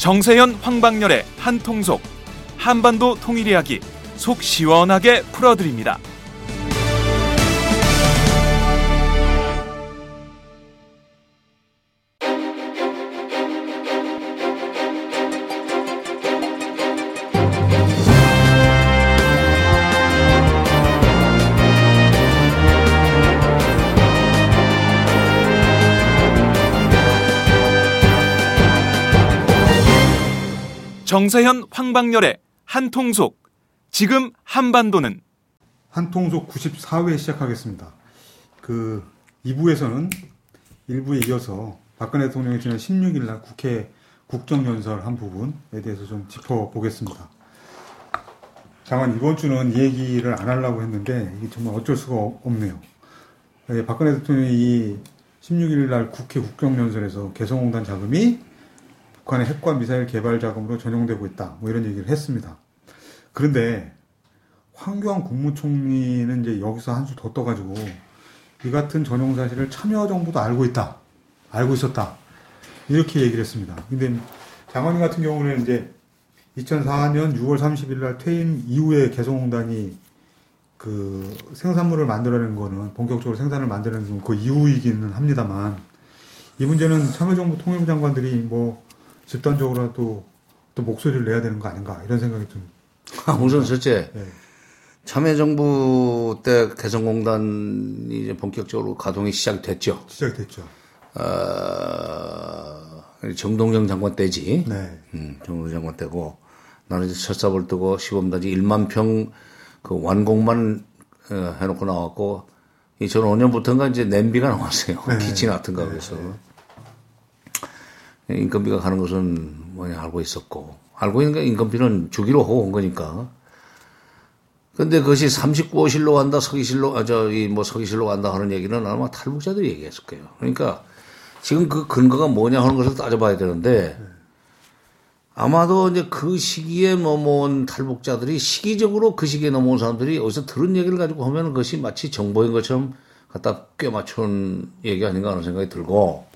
정세현 황방열의 한통속 한반도 통일 이야기 속 시원하게 풀어드립니다. 정세현 황방열의 한통속 지금 한반도는 한통속 94회 시작하겠습니다. 그 2부에서는 1부에 이어서 박근혜 대통령이 지난 16일 날 국회 국정연설 한 부분에 대해서 좀 짚어보겠습니다. 장관 이번 주는 이 얘기를 안 하려고 했는데 이게 정말 어쩔 수가 없네요. 예, 박근혜 대통령이 이 16일 날 국회 국정연설에서 개성공단 자금이 북한의 핵과 미사일 개발 자금으로 전용되고 있다. 뭐 이런 얘기를 했습니다. 그런데 황교안 국무총리는 이제 여기서 한 수 더 떠가지고 이 같은 전용 사실을 참여정부도 알고 있다. 알고 있었다. 이렇게 얘기를 했습니다. 근데 장관님 같은 경우는 이제 2004년 6월 30일 날 퇴임 이후에 개성공단이 그 생산물을 만들어낸 거는 본격적으로 생산을 만들어낸 건그 이후이기는 합니다만 이 문제는 참여정부 통일부 장관들이 뭐 집단적으로도 또 목소리를 내야 되는 거 아닌가 이런 생각이 좀. 아, 우선 첫째 네. 참여정부 때 개성공단이 이제 본격적으로 가동이 시작됐죠. 시작됐죠. 어, 정동영 장관 때지. 네. 음, 정동영 장관 때고 나는 이제 첫삽을 뜨고 시범단지 1만 평 그 완공만 어, 해놓고 나왔고 2005년부터인가 이제 냄비가 나왔어요. 네. 키친 같은가 그래서. 네. 인건비가 가는 것은 뭐냐 알고 있었고 알고 있는 게 인건비는 주기로 하고 온 거니까. 근데 그것이 39호실로 간다, 서기실로, 아, 저, 이, 뭐, 서기실로 간다 하는 얘기는 아마 탈북자들이 얘기했을 거예요. 그러니까 지금 그 근거가 뭐냐 하는 것을 따져봐야 되는데 아마도 이제 그 시기에 넘어온 탈북자들이 시기적으로 그 시기에 넘어온 사람들이 어디서 들은 얘기를 가지고 하면 그것이 마치 정보인 것처럼 갖다 꽤 맞춘 얘기 아닌가 하는 생각이 들고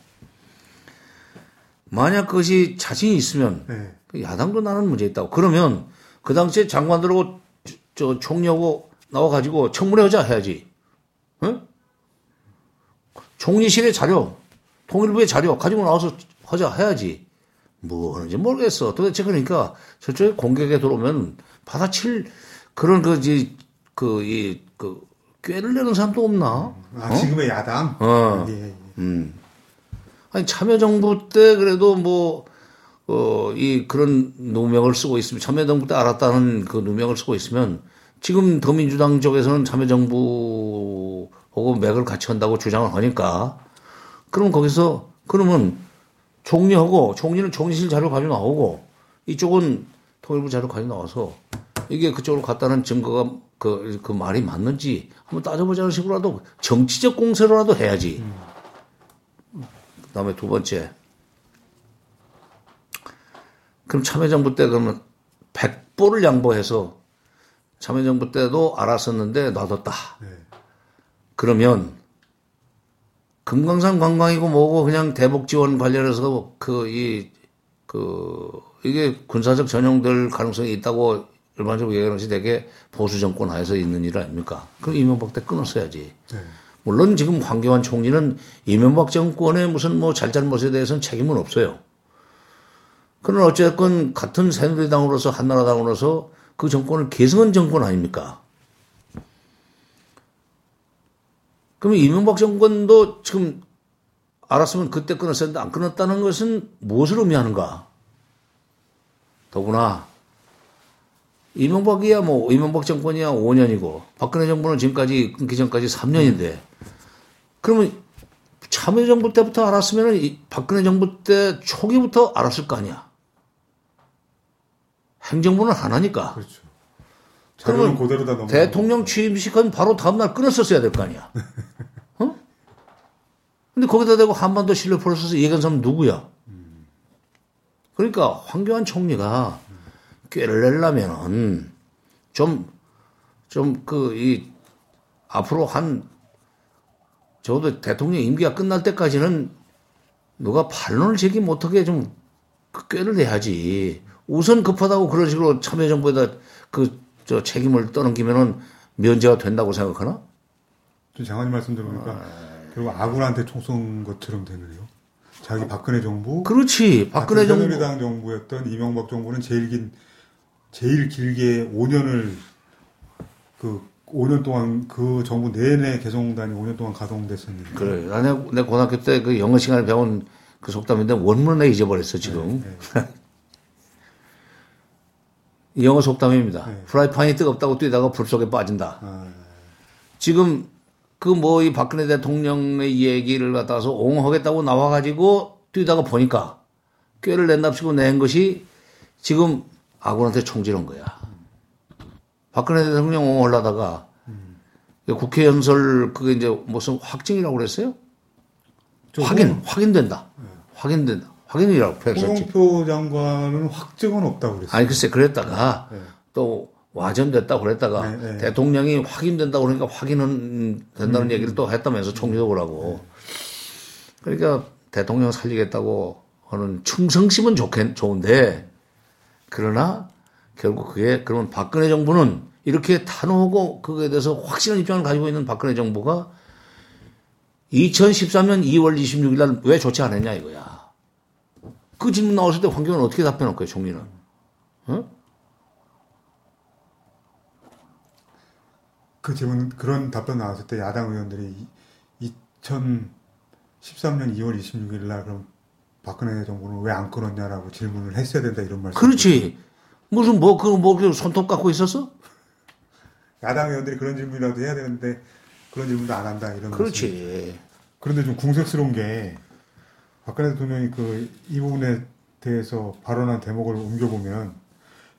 만약 그것이 자신이 있으면 네. 그 야당도 나는 문제 있다고 그러면 그 당시에 장관들하고 저 총리하고 나와가지고 청문회 하자 해야지. 응? 총리실의 자료, 통일부의 자료 가지고 나와서 하자 해야지. 뭐 하는지 모르겠어. 도대체 그러니까 저쪽에 공격에 들어오면 받아칠 그런 그, 이, 그, 이, 그, 꾀를 내는 사람도 없나? 아, 어? 지금의 야당? 어. 예, 예. 음. 아니 참여정부 때 그래도 뭐 어, 이 그런 누명을 쓰고 있으면 참여정부 때 알았다는 그 누명을 쓰고 있으면 지금 더민주당 쪽에서는 참여정부하고 맥을 같이 한다고 주장을 하니까 그럼 거기서 그러면 총리하고 총리는 총리실 자료 가지고 나오고 이쪽은 통일부 자료 가지고 나와서 이게 그쪽으로 갔다는 증거가 그, 그 말이 맞는지 한번 따져보자는 식으로라도 정치적 공세로라도 해야지. 음. 그다음에 두 번째. 그럼 참여정부 때 그러면 100보를 양보해서 참여정부 때도 알았었는데 놔뒀다. 네. 그러면 금강산 관광이고 뭐고 그냥 대북 지원 관련해서 그, 이, 그, 이게 군사적 전용될 가능성이 있다고 일반적으로 얘기하는 것이 되게 보수 정권 하에서 있는 일 아닙니까? 그럼 이명박 때 끊었어야지. 네. 물론 지금 황교안 총리는 이명박 정권의 무슨 뭐 잘잘못에 대해서는 책임은 없어요. 그러나 어쨌건 같은 새누리당으로서 한나라당으로서 그 정권을 개성한 정권 아닙니까? 그러면 이명박 정권도 지금 알았으면 그때 끊었었는데 안 끊었다는 것은 무엇을 의미하는가? 더구나 이명박이야 뭐 이명박 정권이야 5년이고 박근혜 정부는 지금까지 끊기 전까지 3년인데 그러면 참여정부 때부터 알았으면 박근혜 정부 때 초기부터 알았을 거 아니야. 행정부는 하나니까. 그렇죠. 그러면 대통령 취임식은 바로 다음날 끊었었어야 될 거 아니야. 어? 근데 거기다 대고 한반도 써서 얘기한 사람 누구야? 그러니까 황교안 총리가 꾀를 내려면은 좀, 좀 그, 이, 앞으로 한 적어도 대통령 임기가 끝날 때까지는 누가 반론을 제기 못하게 좀그 꾀를 내야지. 우선 급하다고 그런 식으로 참여정부에다 그 저 책임을 떠넘기면은 면제가 된다고 생각하나? 좀 장관님 말씀 들으니까 결국 아군한테 총 쏜 것처럼 되네요. 자기 박근혜 정부, 그렇지. 박근혜 정부. 새누리당 정부였던 이명박 정부는 제일 긴, 제일 길게 5년을 그 5년 동안 그 정부 내내 개성공단이 5년 동안 가동됐었는데. 그래. 내, 내 고등학교 때 그 영어 시간에 배운 그 속담인데 원문을 내 잊어버렸어, 지금. 네, 이 영어 속담입니다. 네. 프라이팬이 뜨겁다고 뛰다가 불 속에 빠진다. 아, 지금 그 뭐 이 박근혜 대통령의 얘기를 갖다서 옹호하겠다고 나와가지고 뛰다가 보니까 꾀를 낸답시고 낸 것이 지금 아군한테 총질한 거야. 박근혜 대통령 옹호하려다가 국회 연설 그게 이제 무슨 확증이라고 그랬어요? 저 확인, 확인된다. 확인된다. 확인이라고 표현했었지. 홍영표 장관은 확증은 없다고 그랬어요. 아니 글쎄 그랬다가 네. 또 와전됐다 그랬다가 네, 네. 대통령이 확인된다 고 그러니까 확인은 된다는 얘기를 또 했다면서 총리적으로 하고 그러니까 대통령 살리겠다고 하는 충성심은 좋겠, 좋은데 그러나 결국 그게 그러면 박근혜 정부는 이렇게 단호하고 그거에 대해서 확실한 입장을 가지고 있는 박근혜 정부가 2013년 2월 26일 날 왜 조치 안 했냐 이거야. 그 질문 나왔을 때 황교안 어떻게 답변할 거예요, 총리는? 어? 그 질문 그런 답변 나왔을 때 야당 의원들이 2013년 2월 26일 날 그럼 박근혜 정부는 왜 안 끊었냐라고 질문을 했어야 된다 이런 말씀. 그렇지. 무슨 뭐, 그, 뭐, 그 손톱 갖고 있었어? 야당 의원들이 그런 질문이라도 해야 되는데 그런 질문도 안 한다 이런. 말씀. 그렇지. 그런데 좀 궁색스러운 게 박근혜 대통령이 그 이 부분에 대해서 발언한 대목을 옮겨보면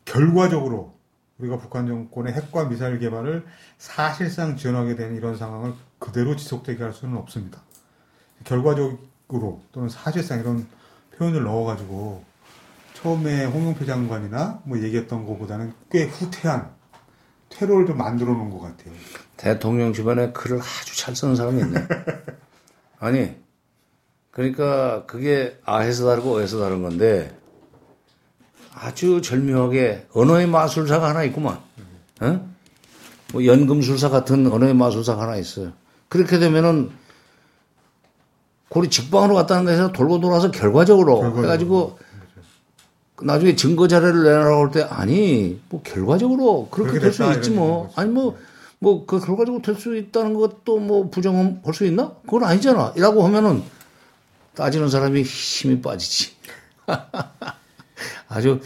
결과적으로 우리가 북한 정권의 핵과 미사일 개발을 사실상 지원하게 된 이런 상황을 그대로 지속되게 할 수는 없습니다. 결과적 으로 또는 사실상 이런 표현을 넣어가지고 처음에 홍영표 장관이나 뭐 얘기했던 것보다는 꽤 후퇴한 퇴로를 좀 만들어 놓은 것 같아요. 대통령 주변에 글을 아주 잘 쓰는 사람이 있네. 아니, 그러니까 그게 아에서 다르고 어에서 다른 건데 아주 절묘하게 언어의 마술사가 하나 있구만. 어? 뭐 연금술사 같은 언어의 마술사가 하나 있어요. 그렇게 되면은 고리 직방으로 갔다는 데서 돌고 돌아서 결과적으로, 결과적으로. 해가지고 나중에 증거 자료를 내라고 할 때 아니 뭐 결과적으로 그렇게 될 수 있지 뭐. 아니 뭐 뭐 그 결과적으로 될 수 있다는 것도 뭐 부정할 수 있나? 그건 아니잖아. 이라고 하면은 따지는 사람이 힘이 빠지지. 아주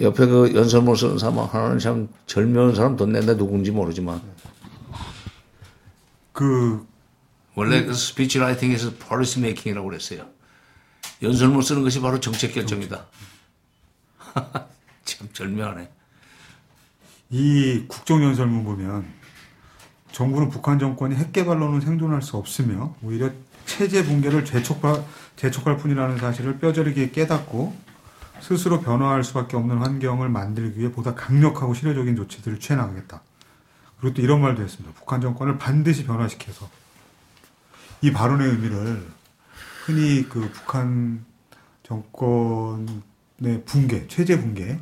옆에 그 연설문 쓰는 사람 하나는 참 절묘한 사람 돈 낸다 누군지 모르지만. 그 원래 그 speech writing is policy making이라고 그랬어요 연설문 쓰는 것이 바로 정책 결정이다 참 절묘하네 이 국정연설문 보면 정부는 북한 정권이 핵 개발로는 생존할 수 없으며 오히려 체제 붕괴를 재촉할, 재촉할 뿐이라는 사실을 뼈저리게 깨닫고 스스로 변화할 수밖에 없는 환경을 만들기 위해 보다 강력하고 실효적인 조치들을 취해나가겠다. 그리고 또 이런 말도 했습니다. 북한 정권을 반드시 변화시켜서 이 발언의 의미를 흔히 그 북한 정권의 붕괴, 체제 붕괴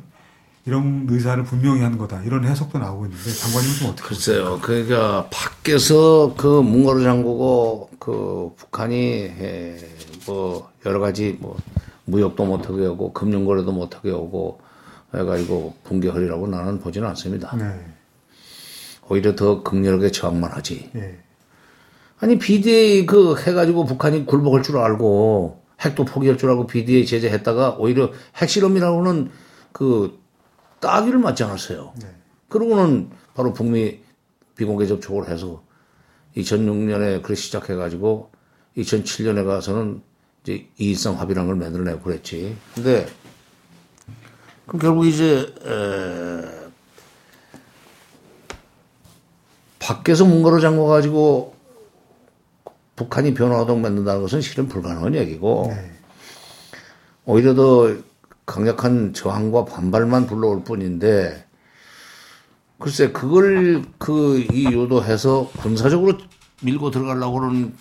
이런 의사를 분명히 한 거다 이런 해석도 나오고 있는데 장관님은 좀 어떻게? 글쎄요. 그러니까 밖에서 그 문거를 잠그고 그 북한이 에, 뭐 여러 가지 뭐 무역도 못하게 하고 금융거래도 못하게 하고 해가지고 붕괴하리라고 나는 보지는 않습니다. 네, 오히려 더 극렬하게 저항만 하지. 예, 아니 BDA 그 해가지고 북한이 굴복할 줄 알고 핵도 포기할 줄 알고 BDA 제재했다가 오히려 핵실험이라고는 그 따귀를 맞지 않았어요. 네. 그러고는 바로 북미 비공개 접촉을 해서 2006년에 그 시작해가지고 2007년에 가서는 이제 이일성 합의라는 걸 만들어내고 그랬지. 근데 그럼 결국 이제 에, 밖에서 문거로 잠궈가지고 북한이 변화하도록 만든다는 것은 실은 불가능한 얘기고 네. 오히려 더 강력한 저항과 반발만 불러올 뿐인데 글쎄 그걸 그 이 유도해서 군사적으로 밀고 들어가려고 하는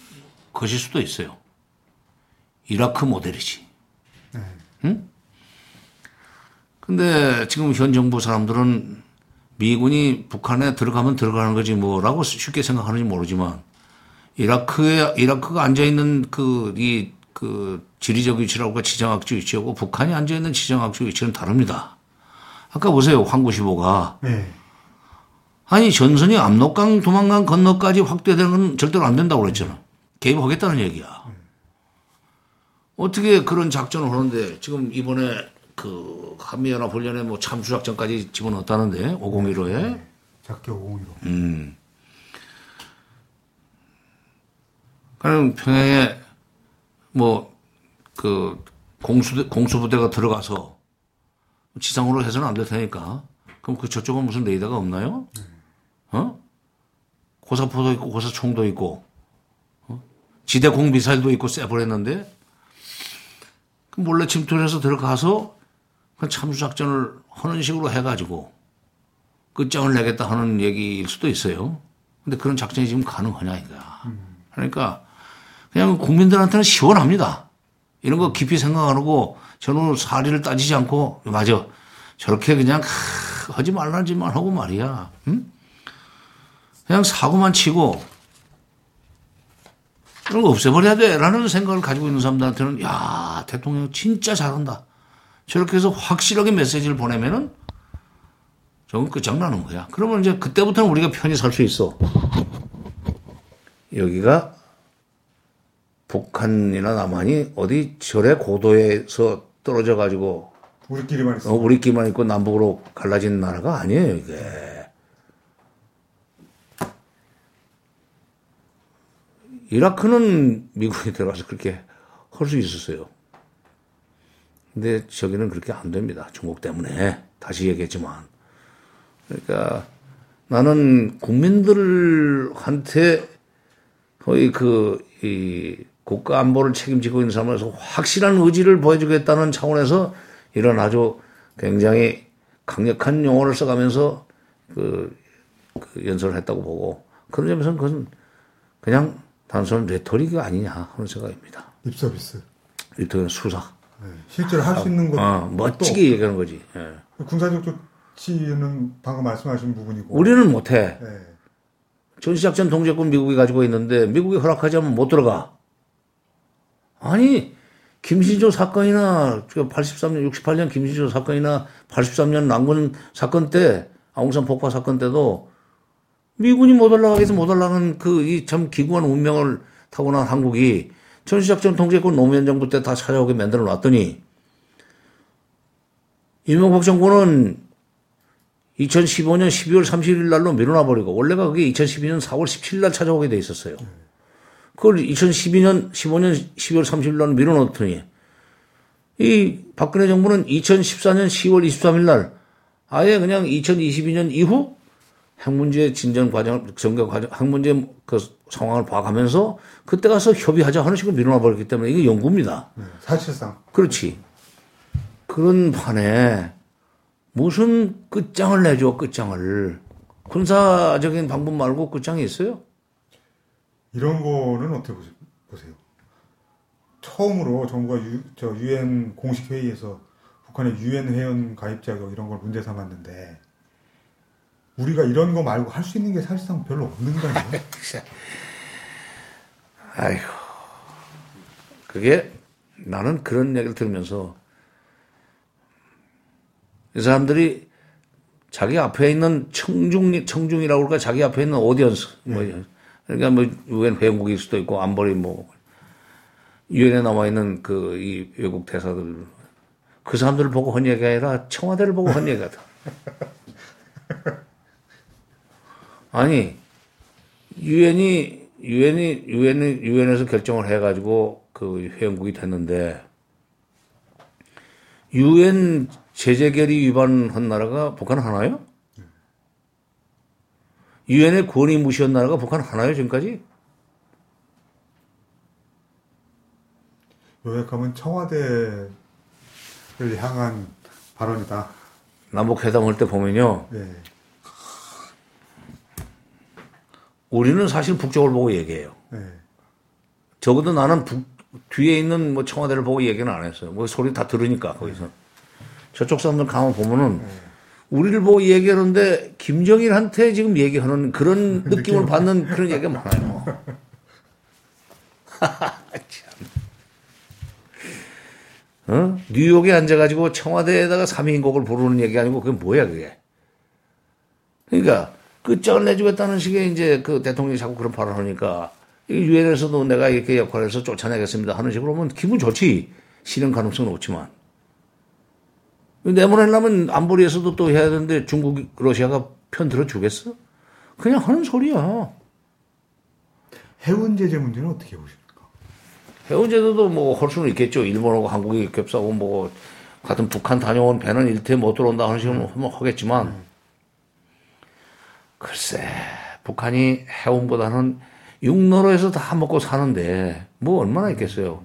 것일 수도 있어요. 이라크 모델이지. 응? 근데 지금 현 정부 사람들은 미군이 북한에 들어가면 들어가는 거지 뭐라고 쉽게 생각하는지 모르지만 이라크에 이라크가 앉아 있는 그이그 지리적 위치라고 지정학적 위치하고 북한이 앉아 있는 지정학적 위치는 다릅니다. 아까 보세요 황구시보가 네. 아니 전선이 압록강 도망강 건너까지 확대되는 건 절대로 안 된다고 그랬잖아. 개입하겠다는 얘기야. 어떻게 그런 작전을 하는데 지금 이번에 그 한미연합 훈련에 뭐 참수작전까지 집어넣었다는데 501호에 작게 501호. 음. 그럼 평양에 뭐 그 공수 공수부대가 들어가서 지상으로 해서는 안 될 테니까 그럼 그 저쪽은 무슨 레이더가 없나요? 어? 고사포도 있고 고사총도 있고 어? 지대 공 미사일도 있고 쎄버렸는데 그 몰래 침투를 해서 들어가서 그 참수작전을 하는 식으로 해가지고 끝장을 내겠다 하는 얘기일 수도 있어요. 근데 그런 작전이 지금 가능하냐 이거야. 그러니까 그냥 국민들한테는 시원합니다. 이런 거 깊이 생각 안 하고 저는 사리를 따지지 않고 맞아 저렇게 그냥 크, 하지 말라지만 하고 말이야. 응? 그냥 사고만 치고 이런 거 없애버려야 돼라는 생각을 가지고 있는 사람들한테는 야 대통령 진짜 잘한다. 저렇게 해서 확실하게 메시지를 보내면은 저건 끝장나는 거야. 그러면 이제 그때부터는 우리가 편히 살 수 있어. 여기가 북한이나 남한이 어디 절의 고도에서 떨어져 가지고 우리끼리만 있어. 어, 우리끼만 있고 남북으로 갈라진 나라가 아니에요, 이게. 이라크는 미국이 들어가서 그렇게 할 수 있었어요. 근데 저기는 그렇게 안 됩니다. 중국 때문에. 다시 얘기했지만. 그러니까 나는 국민들한테 거의 그, 이, 국가 안보를 책임지고 있는 사람으로서 확실한 의지를 보여주겠다는 차원에서 이런 아주 굉장히 강력한 용어를 써가면서 그, 그 연설을 했다고 보고 그런 점에서는 그건 그냥 단순한 레토릭이 아니냐 하는 생각입니다. 립서비스. 일종의 수사. 네. 실제로 할 수 있는 것. 아, 멋지게 얘기하는 거지. 예. 군사적 조치는 방금 말씀하신 부분이고. 우리는 못해. 네. 전시작전 동제권 미국이 가지고 있는데 미국이 허락하지 않으면 못 들어가. 아니 김신조 사건이나 83년, 68년 김신조 사건이나 83년 난군 사건 때 아웅산 폭파 사건 때도 미군이 못 올라가게 해서 못 올라가는 그 이 참 기구한 운명을 타고난 한국이 전시작전 통제권 노무현 정부 때 다 찾아오게 만들어 놨더니 이명박 정부는 2015년 12월 31일 날로 미뤄놔 버리고 원래가 그게 2012년 4월 17일 날 찾아오게 돼 있었어요. 그걸 2012년 15년 12월 30일 날 밀어넣더니 이 박근혜 정부는 2014년 10월 23일 날 아예 그냥 2022년 이후 핵 문제 진전 과정, 전개 과정, 핵 문제 그 상황을 봐가면서 그때 가서 협의하자 하는 식으로 밀어놔 버렸기 때문에 이게 연구입니다. 네. 사실상. 그렇지. 그런 판에 무슨 끝장을 내줘, 끝장을. 군사적인 방법 말고 끝장이 있어요? 이런 거는 어떻게 보세- 보세요? 처음으로 정부가 유, 저 유엔 공식 회의에서 북한의 유엔 회원 가입 자격 이런 걸 문제 삼았는데 우리가 이런 거 말고 할 수 있는 게 사실상 별로 없는 거 아니에요? 아이고. 그게 나는 그런 얘기를 들으면서 이 사람들이 자기 앞에 있는 청중, 청중이라고 그럴까 자기 앞에 있는 오디언스. 뭐, 그러니까 뭐, 유엔 회원국일 수도 있고, 안보리 뭐, 유엔에 나와 있는 그, 이 외국 대사들. 그 사람들을 보고 한 얘기가 아니라 청와대를 보고 한 얘기가 다. 아니, 유엔이, 유엔이, 유엔이, 유엔에서 결정을 해가지고 그 회원국이 됐는데, 유엔 제재 결의 위반한 나라가 북한 하나요? 유엔의 권위 무시한 나라가 북한 하나요, 지금까지? 요약하면 청와대를 향한 발언이다. 남북 회담 할 때 보면요. 네. 우리는 사실 북쪽을 보고 얘기해요. 네. 적어도 나는 북, 뒤에 있는 뭐 청와대를 보고 얘기는 안 했어요. 뭐 소리 다 들으니까, 거기서. 저쪽 사람들 가만 보면은 우리를 보고 얘기하는데 김정일한테 지금 얘기하는 그런 느낌을 받는 그런 얘기가 많아요. 참. 어? 뉴욕에 앉아가지고 청와대에다가 3인곡을 부르는 얘기 아니고 그게 뭐야 그게. 그러니까 끝장을 내주겠다는 식의 이제 그 대통령이 자꾸 그런 발언을 하니까 유엔에서도 내가 이렇게 역할해서 쫓아내겠습니다 하는 식으로 하면 기분 좋지. 실현 가능성은 없지만. 내보내려면 안보리에서도 또 해야 되는데 중국, 러시아가 편 들어주겠어? 그냥 하는 소리야. 해운 제재 문제는 어떻게 보십니까? 해운 제도도 뭐 할 수는 있겠죠. 일본하고 한국이 겹싸고 뭐 같은 북한 다녀온 배는 일태 못 들어온다 하는 식으로 하면 하겠지만 글쎄 북한이 해운보다는 육로로해서 다 먹고 사는데 뭐 얼마나 있겠어요.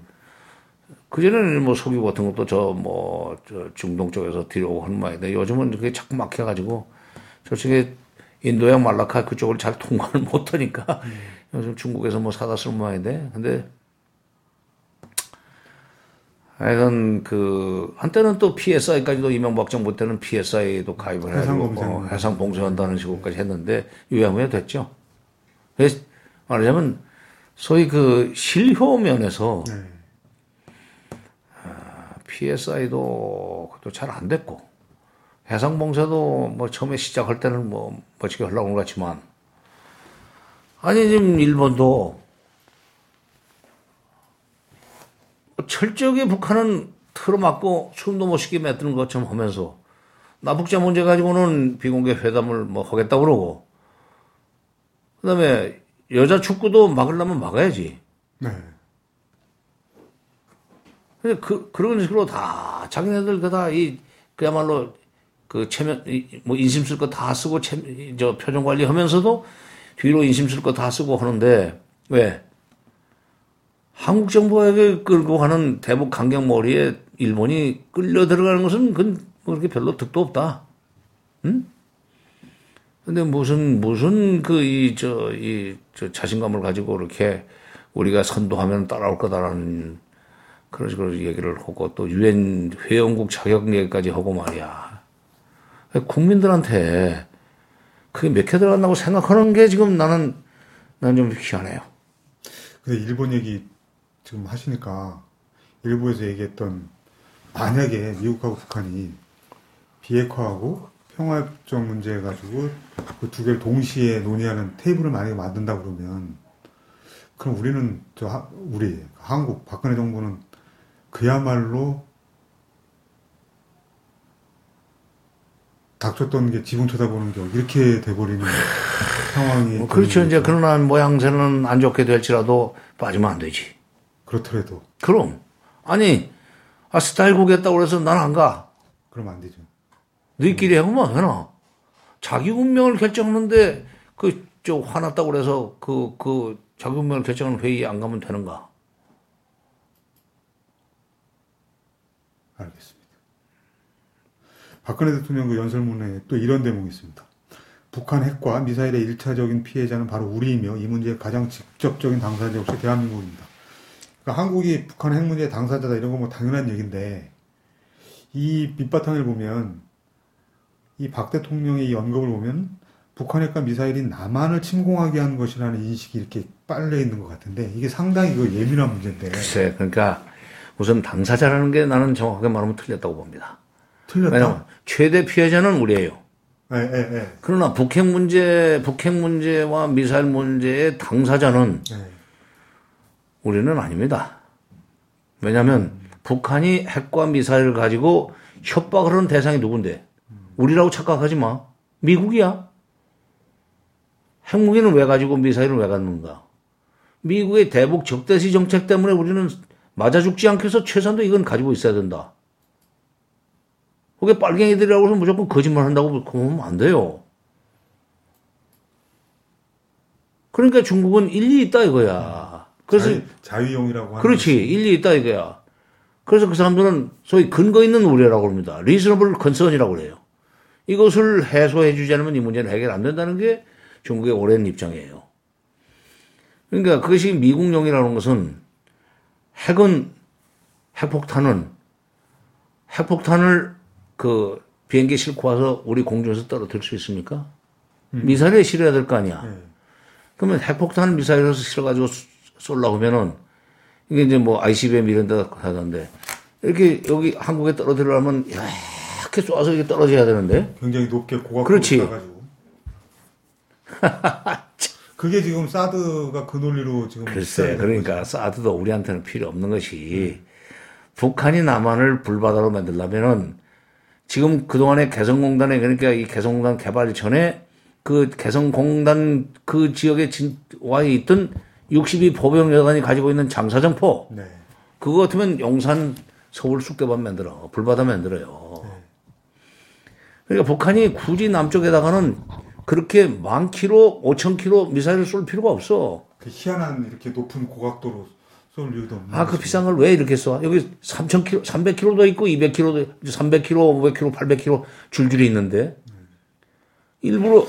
그전에는 뭐 석유 같은 것도 저 뭐 저 중동 쪽에서 들여오고 하는 모양인데 요즘은 그게 자꾸 막혀가지고 저쪽에 인도양 말라카 그쪽을 잘 통과를 못하니까 요즘 중국에서 뭐 사다 쓰는 모양인데 근데 하여간 그 한때는 또 PSI까지도 이명박 정부 때는 PSI도 가입을 해가지고 뭐 해상 봉쇄한다는 식으로까지 했는데 유야무야 됐죠. 그래서 말하자면 소위 그 실효 면에서 네. PSI도 그것도 잘 안 됐고 해상 봉쇄도 뭐 처음에 시작할 때는 뭐 멋지게 하려고 것 같지만 아니 지금 일본도 철저하게 북한은 틀어막고 숨도 못 쉬게 맺는 것처럼 하면서 남북자 문제 가지고는 비공개 회담을 뭐 하겠다 그러고 그다음에 여자 축구도 막으려면 막아야지. 네. 그 그런 식으로 다 자기네들 그다 이 그야말로 그 체면 뭐 인심 쓸 거 다 쓰고 체, 저 표정 관리하면서도 뒤로 인심 쓸 거 다 쓰고 하는데 왜 한국 정부에게 끌고 가는 대북 강경 머리에 일본이 끌려 들어가는 것은 그건 뭐 그렇게 별로 득도 없다. 응? 근데 무슨, 무슨 그, 이, 저, 이, 저 자신감을 가지고 이렇게 우리가 선도하면 따라올 거다라는 그런 식으로 얘기를 하고 또 유엔 회원국 자격 얘기까지 하고 말이야. 국민들한테 그게 몇 개 들어간다고 생각하는 게 지금 나는, 나는 좀 희한해요. 근데 일본 얘기 지금 하시니까 일부에서 얘기했던 만약에 미국하고 북한이 비핵화하고 평화협정 문제 해가지고 그 두 개를 동시에 논의하는 테이블을 만약에 만든다 그러면 그럼 우리는 저 우리 한국 박근혜 정부는 그야말로 닥쳤던 게 지붕 쳐다보는 게 이렇게 돼버리는 상황이 뭐 그렇죠 이제 그러나 모양새는 안 좋게 될지라도 빠지면 안 되지. 그렇더라도. 그럼. 아니, 아, 스타일 구겠다고 그래서 난 안 가. 그럼 안 되죠. 너희끼리 해보면 되나? 자기 운명을 결정하는데, 그, 저, 화났다고 그래서 그, 그, 자기 운명을 결정하는 회의 안 가면 되는가? 알겠습니다. 박근혜 대통령 그 연설문에 또 이런 대목이 있습니다. 북한 핵과 미사일의 일차적인 피해자는 바로 우리이며 이 문제의 가장 직접적인 당사자 역시 대한민국입니다. 그러니까 한국이 북한 핵 문제 당사자다 이런 거뭐 당연한 얘기인데 이 밑바탕을 보면 이 박 대통령의 이 언급을 보면 북한 핵과 미사일이 남한을 침공하게 한 것이라는 인식이 이렇게 빨려 있는 것 같은데 이게 상당히 그 예민한 문제인데. 글쎄, 그러니까 우선 당사자라는 게 나는 정확하게 말하면 틀렸다고 봅니다. 틀렸다. 왜냐면 최대 피해자는 우리예요. 예, 예, 예. 그러나 북핵 문제, 북핵 문제와 미사일 문제의 당사자는 예. 우리는 아닙니다. 왜냐하면 북한이 핵과 미사일을 가지고 협박을 하는 대상이 누군데? 우리라고 착각하지 마. 미국이야. 핵무기는 왜 가지고 미사일은 왜 갖는가? 미국의 대북 적대시 정책 때문에 우리는 맞아 죽지 않게 해서 최소한도 이건 가지고 있어야 된다. 그게 빨갱이들이라고 해서 무조건 거짓말 한다고 그러면 안 돼요. 그러니까 중국은 일리 있다 이거야. 그래서 자유, 용이라고 하는 그렇지 것이. 일리 있다 이거야. 그래서 그 사람들은 소위 근거 있는 우려라고 합니다. 리스너블 컨선이라고 그래요. 이것을 해소해 주지 않으면 이 문제는 해결 안 된다는 게 중국의 오랜 입장이에요. 그러니까 그것이 미국용이라는 것은 핵은 핵폭탄은 핵폭탄을 그 비행기 싣고 와서 우리 공중에서 떨어뜨릴 수 있습니까? 미사일에 실어야 될 거 아니야. 네. 그러면 핵폭탄 미사일에서 실어가지고 쏠라고 하면은 이게 이제 뭐 ICBM 이런 데다 하던데 이렇게 여기 한국에 떨어뜨리려면 이렇게 쏘아서 이게 떨어져야 되는데 굉장히 높게 고각으로 그렇지. 가가지고. 그게 지금 사드가 그 논리로 지금 글쎄 그러니까 사드도 우리한테는 필요 없는 것이 북한이 남한을 불바다로 만들려면은 지금 그동안에 개성공단에 그러니까 이 개성공단 개발 전에 그 개성공단 그 지역에 진, 와 있던 62 보병 여단이 가지고 있는 장사정포. 네. 그거 같으면 용산 서울 쑥대밭 만들어. 불바다 만들어요. 그러니까 북한이 굳이 남쪽에다가는 그렇게 만 킬로, 5천 킬로 미사일을 쏠 필요가 없어. 그 희한한 이렇게 높은 고각도로 쏠 이유도 없는 아, 그. 비싼 걸 왜 이렇게 써? 여기 3천 킬로, 300 킬로도 있고 200 킬로도, 300 킬로, 500 킬로, 800 킬로 줄줄이 있는데 일부러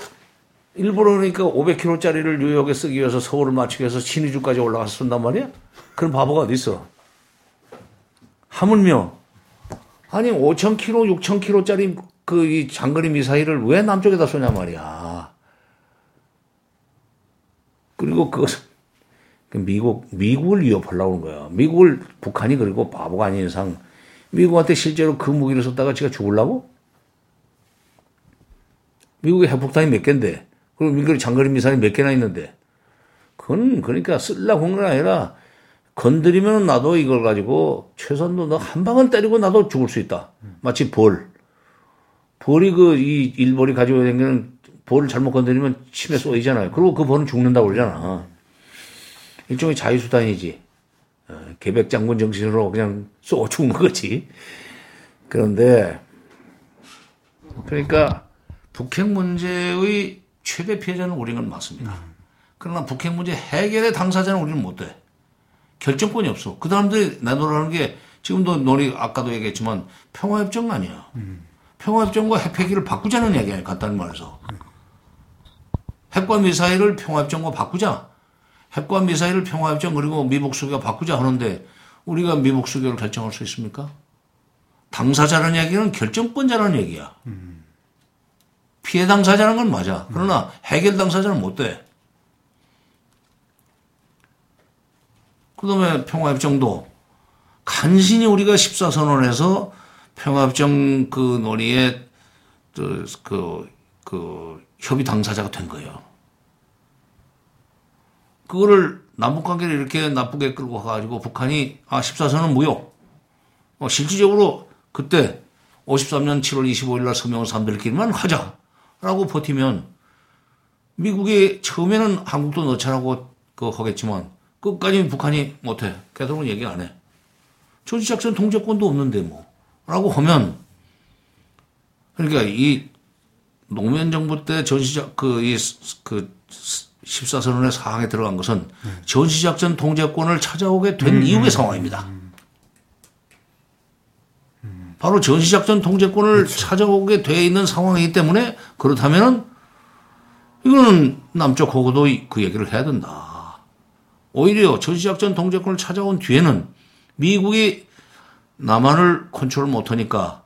일부러 그러니까 500 킬로짜리를 뉴욕에 쓰기 위해서 서울을 맞추기 위해서 신의주까지 올라가서 쏜단 말이야? 그런 바보가 어디 있어? 하물며 아니 5천 킬로, 6천 킬로짜리 그 이 장거리 미사일을 왜 남쪽에다 쏘냐 말이야. 그리고 그 미국 미국을 위협하려고 하는 거야. 미국을 북한이 그리고 바보가 아닌 이상 미국한테 실제로 그 무기를 썼다가 지가 죽을라고? 미국의 핵폭탄이 몇 개인데 그리고 미국의 장거리 미사일이 몇 개나 있는데 그건 그러니까 쓰려고 한건 아니라 건드리면 나도 이걸 가지고 최선도 너 한 방을 때리고 나도 죽을 수 있다. 마치 벌. 벌이 그 이 일벌이 가지고 다니는 벌을 잘못 건드리면 침에 쏘이잖아요. 그리고 그 벌은 죽는다고 그러잖아. 일종의 자유수단이지. 어, 계백 장군 정신으로 그냥 쏘 죽은 거지. 그런데 그러니까 북핵 문제의 최대 피해자는 우리는 맞습니다. 그러나 북핵 문제 해결의 당사자는 우리는 못 돼. 결정권이 없어. 그 사람들이 내놓으라는 게 지금도 논의 아까도 얘기했지만 평화협정 아니야. 평화협정과 핵폐기를 바꾸자는 얘기야. 간단히 말해서. 핵과 미사일을 평화협정과 바꾸자. 핵과 미사일을 평화협정 그리고 미북 수교 바꾸자 하는데 우리가 미북 수교를 결정할 수 있습니까? 당사자라는 얘기는 결정권자라는 얘기야. 피해 당사자는 건 맞아. 그러나 해결 당사자는 못 돼. 그 다음에 평화협정도 간신히 우리가 14선언에서 평화협정 그 논의에 그, 그, 그 협의 당사자가 된 거예요. 그거를 남북 관계를 이렇게 나쁘게 끌고 가가지고 북한이 아 14선은 무효. 어, 실질적으로 그때 53년 7월 25일 날 서명을 사람들끼리만 하자라고 버티면 미국이 처음에는 한국도 넣자라고 그 하겠지만 끝까지 북한이 못해. 걔들은 얘기 안 해. 조지작전 통제권도 없는데 뭐. 라고 하면 그러니까 이 노무현 정부 때 전시작 그이그 14선언의 사항에 들어간 것은 전시작전 통제권을 찾아오게 된 이후의 상황입니다. 바로 전시작전 통제권을 찾아오게 돼 있는 상황이기 때문에 그렇다면은 이거는 남쪽하고도 그 얘기를 해야 된다. 오히려 전시작전 통제권을 찾아온 뒤에는 미국이 남한을 컨트롤 못하니까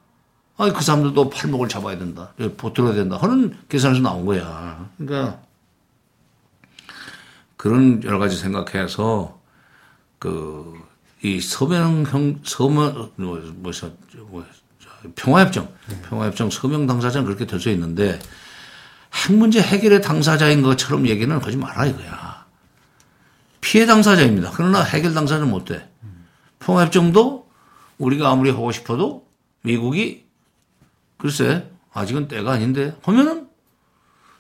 아, 그 사람들도 팔목을 잡아야 된다. 보들어야 된다. 하는 계산에서 나온 거야. 그러니까 그런 여러 가지 생각해서 그 이 서명형 서명 뭐 뭐서 뭐, 평화협정 평화협정 서명 당사자는 그렇게 될수 있는데 핵 문제 해결의 당사자인 것처럼 얘기는 하지 마라 이거야. 피해 당사자입니다. 그러나 해결 당사자는 못 돼. 평화협정도 우리가 아무리 하고 싶어도 미국이 글쎄 아직은 때가 아닌데 하면은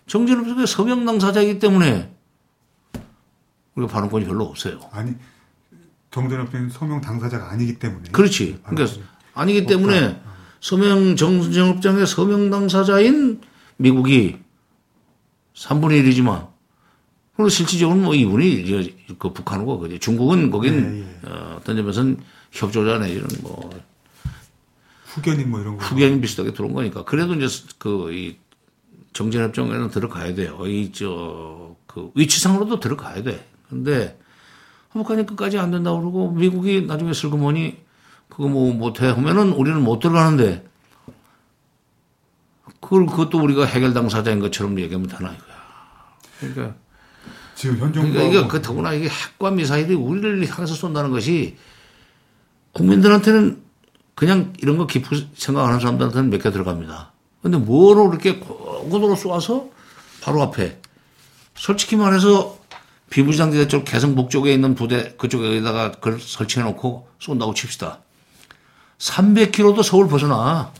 정전협정의 서명 당사자이기 때문에 우리가 발언권이 별로 없어요. 아니 정전협정 서명 당사자가 아니기 때문에 그렇지. 그러니까 아니기 때문에 서명 정전협정의 서명 당사자인 미국이 3분의 1이지만 그리고 실질적으로 뭐 이분이 그 북한하고 그 중국은 거긴 예, 예. 어, 어떤 점에서는 협조자 내지는 뭐 후견인 뭐 이런 거 후견 비슷하게 들어온 거니까 그래도 이제 그 이 정전협정에는 들어가야 돼요. 이 저 그 위치상으로도 들어가야 돼. 근데 북한이 끝까지 안 된다고 그러고 미국이 나중에 슬그머니 그거 뭐 못해 하면은 우리는 못 들어가는데 그걸 그것도 우리가 해결 당사자인 것처럼 얘기하면 되나 이거야. 그러니까 지금 현 정부하고 그러니까 이게 그 더구나 이게 핵과 미사일이 우리를 향해서 쏜다는 것이 국민들한테는 그냥 이런 거 깊이 생각하는 사람들한테는 몇 개 들어갑니다. 근데 뭐로 이렇게 고도로 쏘아서 바로 앞에 솔직히 말해서 비무장지대 쪽 개성 북 쪽에 있는 부대 그쪽에다가 그걸 설치해 놓고 쏜다고 칩시다. 300km도 서울 벗어나.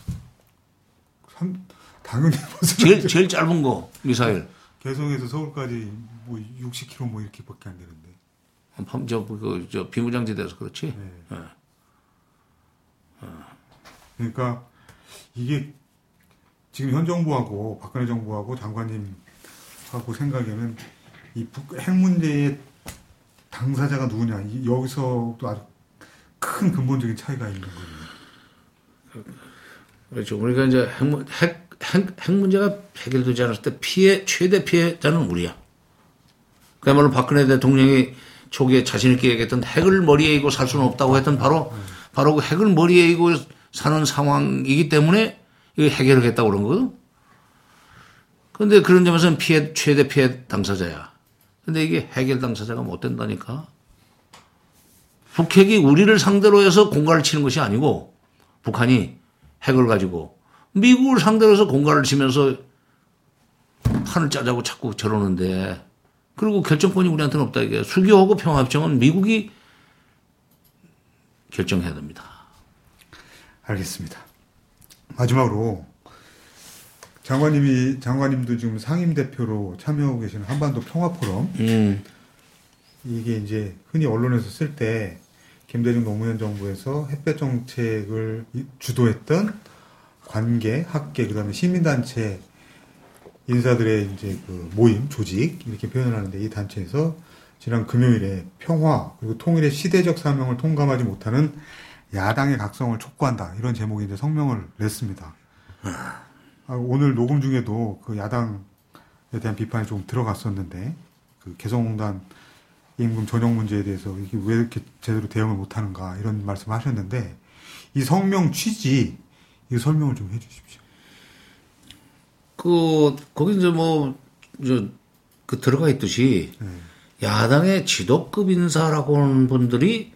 삼- 당연히 무슨 제일, 제일 짧은 거 미사일. 개성에서 서울까지 뭐 60km 뭐 이렇게밖에 안 되는데. 밤- 저, 그, 저 비무장지대에서 그렇지. 예. 그러니까 이게 지금 현 정부하고 박근혜 정부하고 장관님하고 생각에는 이 북- 핵 문제의 당사자가 누구냐 이- 여기서도 아주 큰 근본적인 차이가 있는 거예요. 그렇죠. 우리가 이제 핵, 문- 핵, 핵, 핵 문제가 해결되지 않았을 때 피해, 최대 피해자는 우리야. 그야말로 박근혜 대통령이 초기에 자신 있게 얘기했던 핵을 머리에 이고 살 수는 없다고 했던 바로, 바로 그 핵을 머리에 이고 사는 상황이기 때문에 이거 해결하겠다고 그런 거거든. 근데 그런 점에서는 피해, 최대 피해 당사자야. 근데 이게 해결 당사자가 못 된다니까. 북핵이 우리를 상대로 해서 공갈을 치는 것이 아니고 북한이 핵을 가지고 미국을 상대로 해서 공갈을 치면서 판을 짜자고 자꾸 저러는데 그리고 결정권이 우리한테는 없다 이게 수교하고 평화협정은 미국이 결정해야 됩니다. 알겠습니다. 마지막으로 장관님이 장관님도 지금 상임 대표로 참여하고 계시는 한반도 평화 포럼 음, 이게 이제 흔히 언론에서 쓸 때 김대중 노무현 정부에서 햇볕 정책을 이- 주도했던 관계, 학계, 그다음에 시민단체 인사들의 이제 그 모임, 조직 이렇게 표현을 하는데 이 단체에서 지난 금요일에 평화 그리고 통일의 시대적 사명을 통감하지 못하는 야당의 각성을 촉구한다 이런 제목의 이제 성명을 냈습니다. 아, 오늘 녹음 중에도 그 야당에 대한 비판이 좀 들어갔었는데 그 개성공단 임금 전용 문제에 대해서 이게 왜 이렇게 제대로 대응을 못하는가 이런 말씀하셨는데 이 성명 취지 이 설명을 좀 해주십시오. 그 거기 이제 뭐저그 들어가 있듯이 야당의 지도급 인사라고 하는 분들이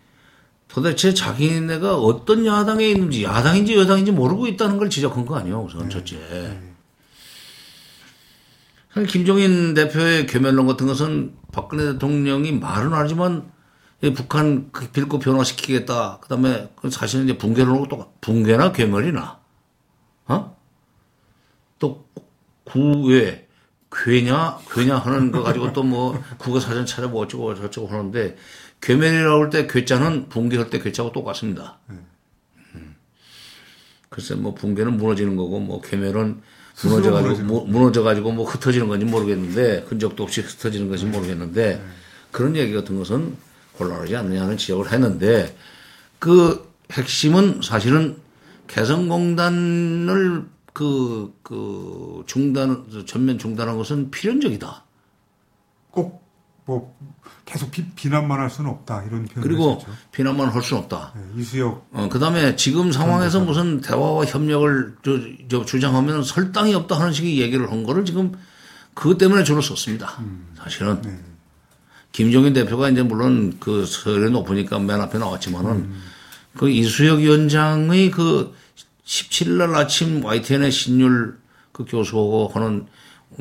도대체 자기네가 어떤 야당에 있는지 야당인지 여당인지 모르고 있다는 걸 지적한 거 아니에요 우선 첫째. 사실 김종인 대표의 괴멸론 같은 것은 박근혜 대통령이 말은 하지만 이 북한 그 빌고 변화시키겠다. 그다음에 그 사실은 이제 붕괴를 놓고 또 붕괴나 괴멸이나 어? 또 구외 괴냐 괴냐 하는 거 가지고 또 뭐 국어 사전 찾아보고 어쩌고 저쩌고 하는데 괴멸이라고 할 때 괴짜는 붕괴할 때 괴짜하고 똑같습니다. 음. 글쎄 뭐 붕괴는 무너지는 거고 뭐 괴멸은 스스로 무너져 가지고 무너지는 뭐, 무너져 가지고 뭐 흩어지는 건지 모르겠는데 흔적도 없이 흩어지는 건지 모르겠는데 그런 얘기 같은 것은 곤란하지 않느냐는 지적을 했는데 그 핵심은 사실은 개성공단을 그, 그 중단, 전면 중단한 것은 필연적이다. 꼭 뭐 계속 비, 난만 할 수는 없다 이런 표현을 그리고 했었죠. 비난만 할 수는 없다. 네, 이수혁 어, 그 다음에 지금 상황에서 무슨 대화와 협력을 저, 저 주장하면 설당이 없다 하는 식의 얘기를 한 거를 지금 그것 때문에 줄을 썼습니다. 사실은. 네. 김종인 대표가 이제 물론 그 서열이 높으니까 맨 앞에 나왔지만은 그 이수혁 위원장의 그 17일 날 아침 YTN의 신율 그 교수하고 하는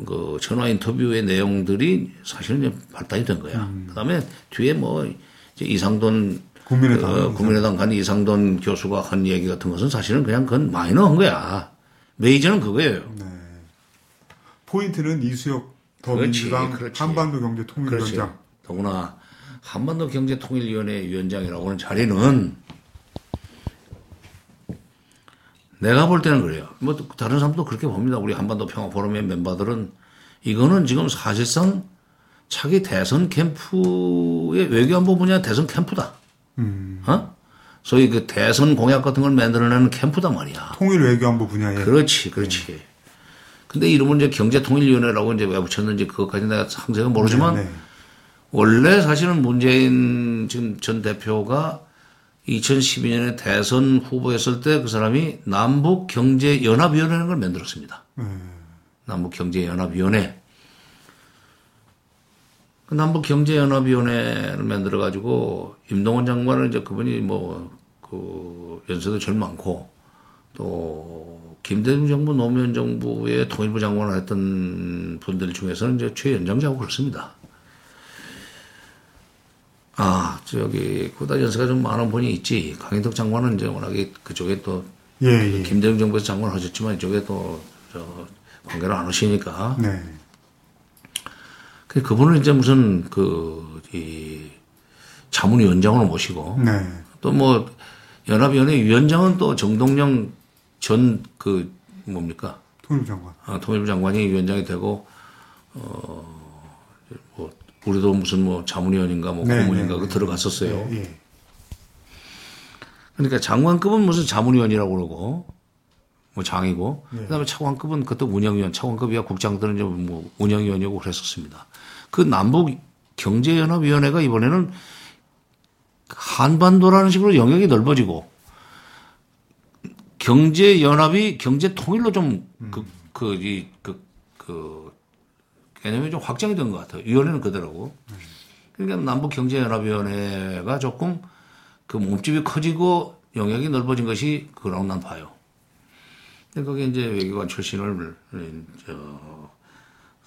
그 전화 인터뷰의 내용들이 사실은 이제 발단이 된 거야. 그 다음에 뒤에 뭐 이제 이상돈 국민의당 그 국민의당 간 이상돈 교수가 한 얘기 같은 것은 사실은 그냥 그건 마이너한 거야. 메이저는 그거예요. 네. 포인트는 이수혁 더민주당 그렇지. 한반도 그렇지. 경제 통일위원장 더구나 한반도 경제 통일위원회 위원장이라고 하는 자리는 내가 볼 때는 그래요. 뭐 다른 사람도 그렇게 봅니다. 우리 한반도 평화 포럼의 멤버들은 이거는 지금 사실상 차기 대선 캠프의 외교안보 분야 대선 캠프다. 어? 소위 그 대선 공약 같은 걸 만들어내는 캠프다 말이야. 통일 외교안보 분야에 그렇지, 그렇지. 근데 이름은 이제 경제통일위원회라고 이제 왜 붙였는지 그것까지 내가 상세히 모르지만 네, 네. 원래 사실은 문재인 지금 전 대표가 2012년에 대선 후보였을 때 그 사람이 남북 경제 연합위원회라는 걸 만들었습니다. 남북 경제 연합위원회. 그 남북 경제 연합위원회를 만들어 가지고 임동원 장관은 이제 그분이 뭐그 연세도 제일 많고 또 김대중 정부 노무현 정부의 통일부 장관을 했던 분들 중에서는 이제 최연장자고 그렇습니다. 아, 저기, 그보다 연세가 좀 많은 분이 있지. 강인덕 장관은 이제 워낙에 그쪽에 또, 예, 예. 김대중 정부에서 장관을 하셨지만 이쪽에 또, 저, 관계를 안 하시니까. 네. 그 그분은 이제 무슨 그, 이, 자문위원장으로 모시고. 네. 또 뭐, 연합위원회 위원장은 또 정동영 전 그, 뭡니까. 통일부 장관. 아, 통일부 장관이 위원장이 되고, 어, 뭐, 우리도 무슨 뭐 자문위원인가 뭐 네, 고문인가 네, 그 네. 들어갔었어요. 예, 예. 그러니까 장관급은 무슨 자문위원이라고 그러고 뭐 장이고 네. 그다음에 차관급은 그때 운영위원 차관급이야 국장들은 이제 뭐 운영위원이고 그랬었습니다. 그 남북 경제연합위원회가 이번에는 한반도라는 식으로 영역이 넓어지고 경제연합이 경제 통일로 좀 그 그 이 그 그 개념이 좀 확장이 된 것 같아요. 위원회는 그대로고. 그러니까 남북 경제연합위원회가 조금 그 몸집이 커지고 영역이 넓어진 것이 그라고 난 봐요. 근데 거기 이제 외교관 출신을 저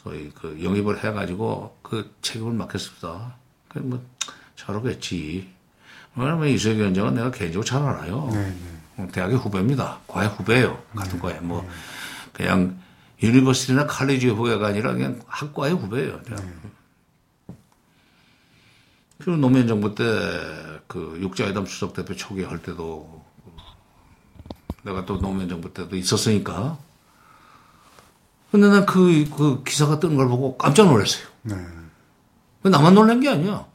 소위 그 영입을 해가지고 그 책임을 맡겼습니다. 그뭐 잘하겠지. 왜냐면 이수혁 위원장은 내가 개인적으로 잘 알아요. 네, 네. 어, 대학의 후배입니다. 과의 후배예요. 같은 과의. 뭐 그냥 유니버시티나 칼리지 후배가 아니라 그냥 학과의 후배예요. 대학. 그리고 노무현 정부 때 그 육자회담 수석 대표 초기 할 때도 내가 또 노무현 정부 때도 있었으니까. 근데 난 그, 그 기사가 뜬 걸 보고 깜짝 놀랐어요. 네. 그 나만 놀란 게 아니야.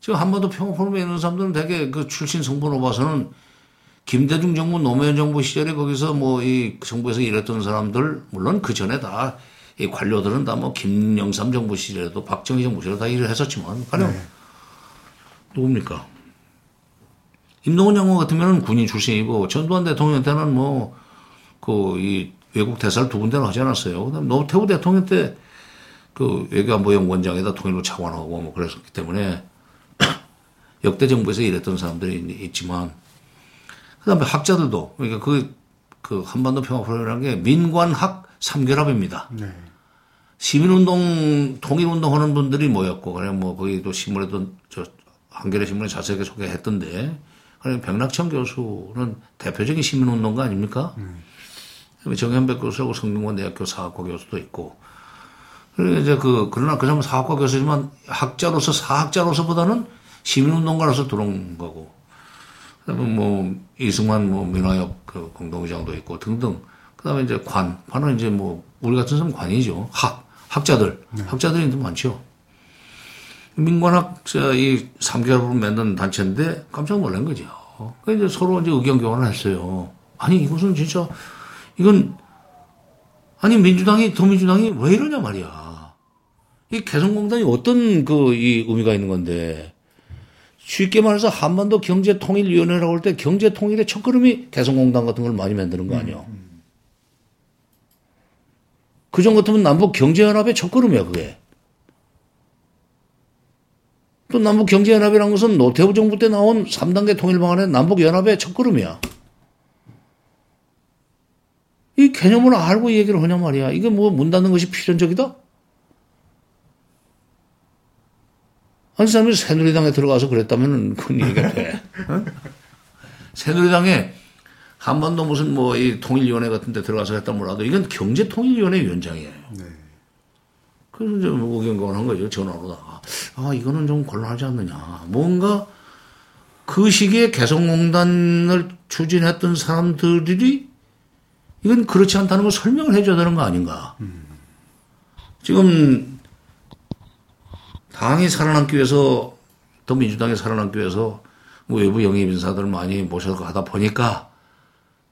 지금 한반도 평화 포럼에 있는 사람들은 되게 그 출신 성분으로 봐서는 김대중 정부, 노무현 정부 시절에 거기서 뭐 이 정부에서 일했던 사람들, 물론 그 전에 다 이 관료들은 다 뭐 김영삼 정부 시절에도 박정희 정부 시절에 다 일을 했었지만, 가령 네. 누굽니까? 임동원 장관 같으면 군인 출신이고 전두환 대통령 때는 뭐 그 이 외국 대사를 두 군데나 하지 않았어요. 그다음 노태우 대통령 때 그 외교안보연구원장에다 통일부 차관하고 뭐 그랬었기 때문에 역대 정부에서 일했던 사람들이 있지만 그다음에 학자들도 그러니까 그, 그 한반도 평화 프로그램이라는 게 민관학 삼결합입니다. 네. 시민운동, 통일운동 하는 분들이 모였고, 그래, 뭐, 거기도 신문에도, 저, 한겨레 신문에 자세하게 소개했던데, 그래, 백낙천 교수는 대표적인 시민운동가 아닙니까? 그다음에 정현백 교수하고 성균관 대학교 사학과 교수도 있고, 그리고 이제 그, 그러나 그 사람은 사학과 교수지만 학자로서, 사학자로서보다는 시민운동가로서 들어온 거고, 그다음에 뭐, 이승만 뭐, 민화협 그 공동의장도 있고 등등. 그 다음에 이제 관. 관은 이제 뭐, 우리 같은 사람 관이죠. 학. 학자들. 학자들이 좀 많죠. 민관학, 저, 이 3개월로 만든 단체인데 깜짝 놀란 거죠. 그 이제 서로 이제 의견 교환을 했어요. 아니, 이것은 진짜, 이건, 아니, 민주당이, 더민주당이 왜 이러냐 말이야. 이 개성공단이 어떤 그, 이 의미가 있는 건데. 쉽게 말해서 한반도 경제통일위원회라고 할 때 경제통일의 첫걸음이 개성공단 같은 걸 많이 만드는 거 아니야. 그전 같으면 남북 경제연합의 첫걸음이야, 그게. 또 남북 경제연합이라는 것은 노태우 정부 때 나온 3단계 통일 방안의 남북 연합의 첫걸음이야. 이 개념을 알고 이 얘기를 하냐 말이야. 이게 뭐 문 닫는 것이 필연적이다? 아니, 사람이 새누리당에 들어가서 그랬다면 그건 얘기가 돼. 어? 새누리당에 한반도 무슨 뭐 이 통일위원회 같은 데 들어가서 했다 몰라도 이건 경제통일위원회 위원장이에요. 네. 그래서 이제 뭐 의견공을 한 거죠. 전화로 다가. 아, 이거는 좀 곤란하지 않느냐. 뭔가 그 시기에 개성공단을 추진했던 사람들이 이건 그렇지 않다는 걸 설명을 해줘야 되는 거 아닌가. 지금 당이 살아남기 위해서 더 민주당이 살아남기 위해서 뭐 외부 영입 인사들을 많이 모셔서 하다 보니까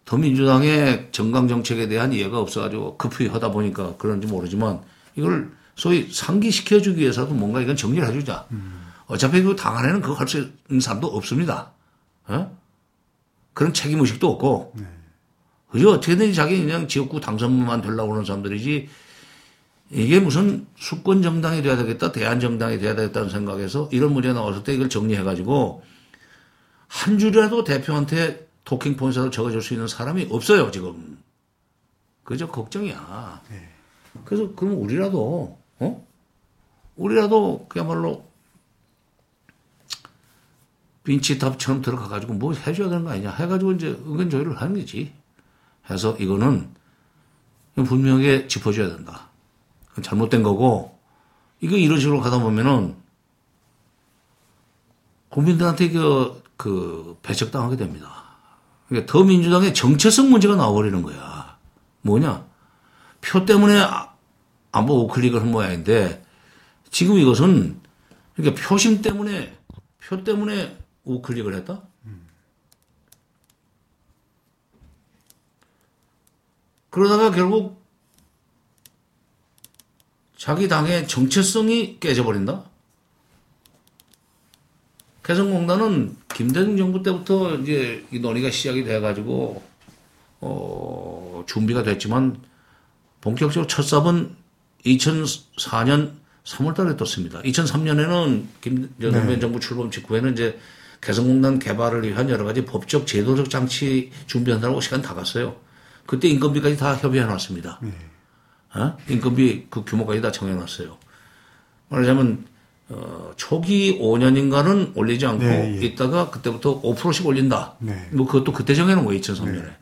더 민주당의 정강 정책에 대한 이해가 없어가지고 급히 하다 보니까 그런지 모르지만 이걸 소위 상기시켜주기 위해서도 뭔가 이건 정리를 해주자. 어차피 그 당 안에는 그거 할 수 있는 사람도 없습니다. 어? 그런 책임 의식도 없고, 그죠? 어떻게든지 자기 그냥 지역구 당선만 되려고 하는 사람들이지, 이게 무슨 수권 정당이 돼야 되겠다, 대한 정당이 돼야 되겠다는 생각에서 이런 문제 나왔을 때 이걸 정리해가지고 한 줄이라도 대표한테 토킹 포인트를 적어줄 수 있는 사람이 없어요, 지금. 그저 걱정이야. 그래서 그럼 우리라도, 어? 우리라도 그야말로 빈치탑처럼 들어가가지고 뭐 해줘야 되는 거 아니냐. 해가지고 이제 의견 조율을 하는 거지. 해서 이거는 분명하게 짚어줘야 된다. 잘못된 거고, 이거 이런 식으로 가다 보면은 국민들한테 그, 그, 배척당하게 됩니다. 그러니까 더 민주당의 정체성 문제가 나와버리는 거야. 뭐냐? 표 때문에 아- 안보 우클릭을 한 모양인데, 지금 이것은, 그러니까 표심 때문에, 표 때문에 우클릭을 했다? 그러다가 결국 자기 당의 정체성이 깨져버린다? 개성공단은 김대중 정부 때부터 이제 이 논의가 시작이 돼가지고, 어, 준비가 됐지만, 본격적으로 첫 삽은 2004년 3월 달에 떴습니다. 2003년에는 김노무현 네. 정부 출범 직후에는 이제 개성공단 개발을 위한 여러 가지 법적 제도적 장치 준비한다고 시간 다 갔어요. 그때 인건비까지 다 협의해 놨습니다. 어? 인건비 그 규모까지 다 정해놨어요. 말하자면 어, 초기 5년인가는 올리지 않고 네, 예. 있다가 그때부터 5%씩 올린다. 네. 뭐 그것도 그때 정해놓은 거예요, 2003년에.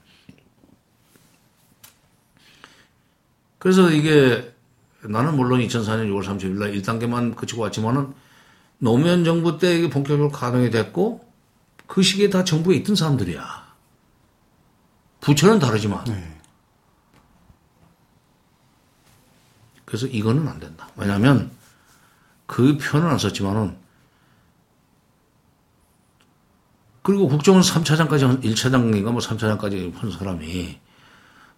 그래서 이게 나는 물론 2004년 6월 30일 날 1단계만 그치고 왔지만은 노무현 정부 때 이게 본격적으로 가동이 됐고 그 시기에 다 정부에 있던 사람들이야. 부처는 다르지만. 그래서 이거는 안 된다. 왜냐하면 그 표현은 안 썼지만은 그리고 국정원 3차장까지 한 1차장인가 뭐 3차장까지 한 사람이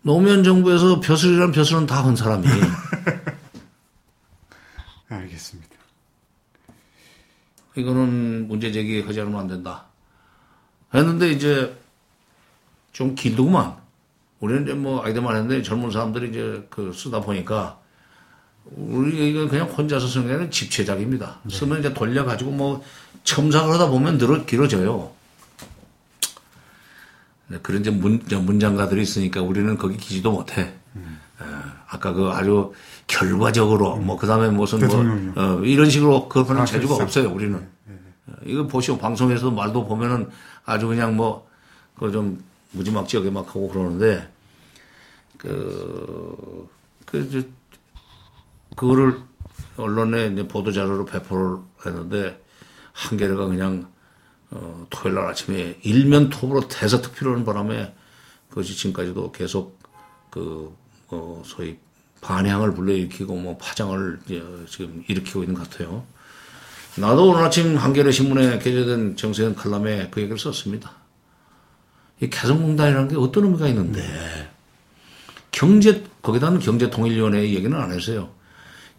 노무현 정부에서 벼슬이란 벼슬은 다 한 사람이 알겠습니다. 이거는 문제 제기하지 않으면 안 된다. 했는데 이제 좀 길더구만. 우리는 이제 뭐 아이들만 했는데 젊은 사람들이 이제 그 쓰다 보니까 우리 이거 그냥 혼자서 쓰는 게 아니라 집체작입니다. 쓰면 이제 돌려가지고 뭐 첨삭을 하다 보면 늘어 길어져요. 네, 그런 이제 문, 문장가들이 있으니까 우리는 거기 기지도 못해. 예, 아까 그 아주 결과적으로 뭐 그 다음에 무슨 뭐 대통령이요. 어, 이런 식으로 그걸 하는 재주가 사실상. 없어요 우리는. 어, 이거 보시오 방송에서 말도 보면은 아주 그냥 뭐 그 좀 무지막지하게 막 하고 그러는데 그, 그, 저, 그거를 언론에 이제 보도자료로 배포를 했는데 한겨레가 그냥 어, 토요일 날 아침에 일면 톱으로 대서특필하는 바람에 그것이 지금까지도 계속 그, 어, 소위 반향을 불러일으키고 뭐 파장을 지금 일으키고 있는 것 같아요. 나도 오늘 아침 한겨레 신문에 게재된 정세현 칼럼에 그 얘기를 썼습니다. 이 개성공단이라는 게 어떤 의미가 있는데 경제 거기다는 경제통일위원회 얘기는 안 했어요.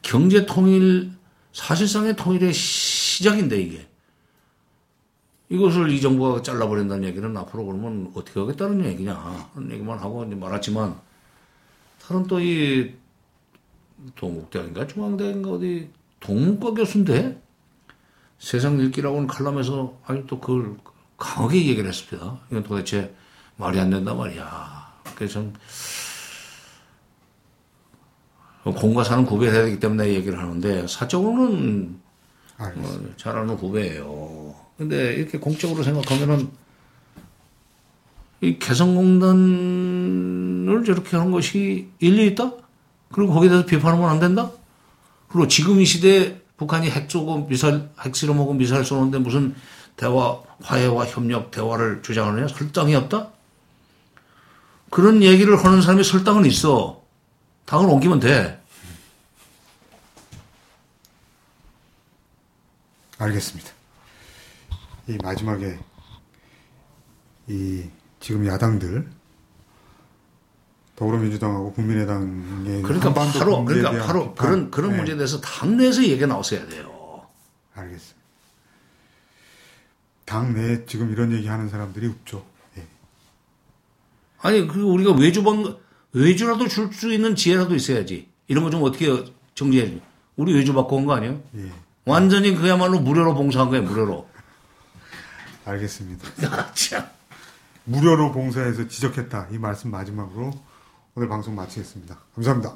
경제 통일 사실상의 통일의 시작인데 이게 이것을 이 정부가 잘라버린다는 얘기는 앞으로 그러면 어떻게 하겠다는 얘기냐 하는 얘기만 하고 이제 말았지만 다른 또 이 동국대학인가 중앙대학인가 어디 동문과 교수인데 세상 읽기라고는 칼럼에서 아주 또 그걸 강하게 얘기를 했습니다. 이건 도대체 말이 안 된단 말이야. 그래서 좀 공과 사는 구별해야 되기 때문에 얘기를 하는데 사적으로는. 어, 잘 아는 후배예요. 근데 이렇게 공적으로 생각하면은 이 개성공단을 저렇게 하는 것이 일리 있다? 그리고 거기에 대해서 비판하면 안 된다? 그리고 지금 이 시대에 북한이 핵 쏘고 미사일, 핵 실험하고 미사일 쏘는데 무슨 대화, 화해와 협력, 대화를 주장하느냐? 설당이 없다? 그런 얘기를 하는 사람이 설당은 있어. 당을 옮기면 돼. 알겠습니다. 이 마지막에 이 지금 야당들 더불어민주당하고 국민의당의 그러니까 바로 그러니까 바로 비판. 그런 그런 네, 문제에 대해서 당내에서 얘기가 나왔어야 돼요. 알겠습니다. 당내 지금 이런 얘기 하는 사람들이 없죠. 예. 아니 그 우리가 외주방 외주라도 줄 수 있는 지혜라도 있어야지. 이런 거 좀 어떻게 정리해 줘. 우리 외주 받고 온 거 아니에요? 예. 완전히 그야말로 무료로 봉사한 거예요, 무료로. 알겠습니다. 아, 참. 무료로 봉사해서 지적했다. 이 말씀 마지막으로 오늘 방송 마치겠습니다. 감사합니다.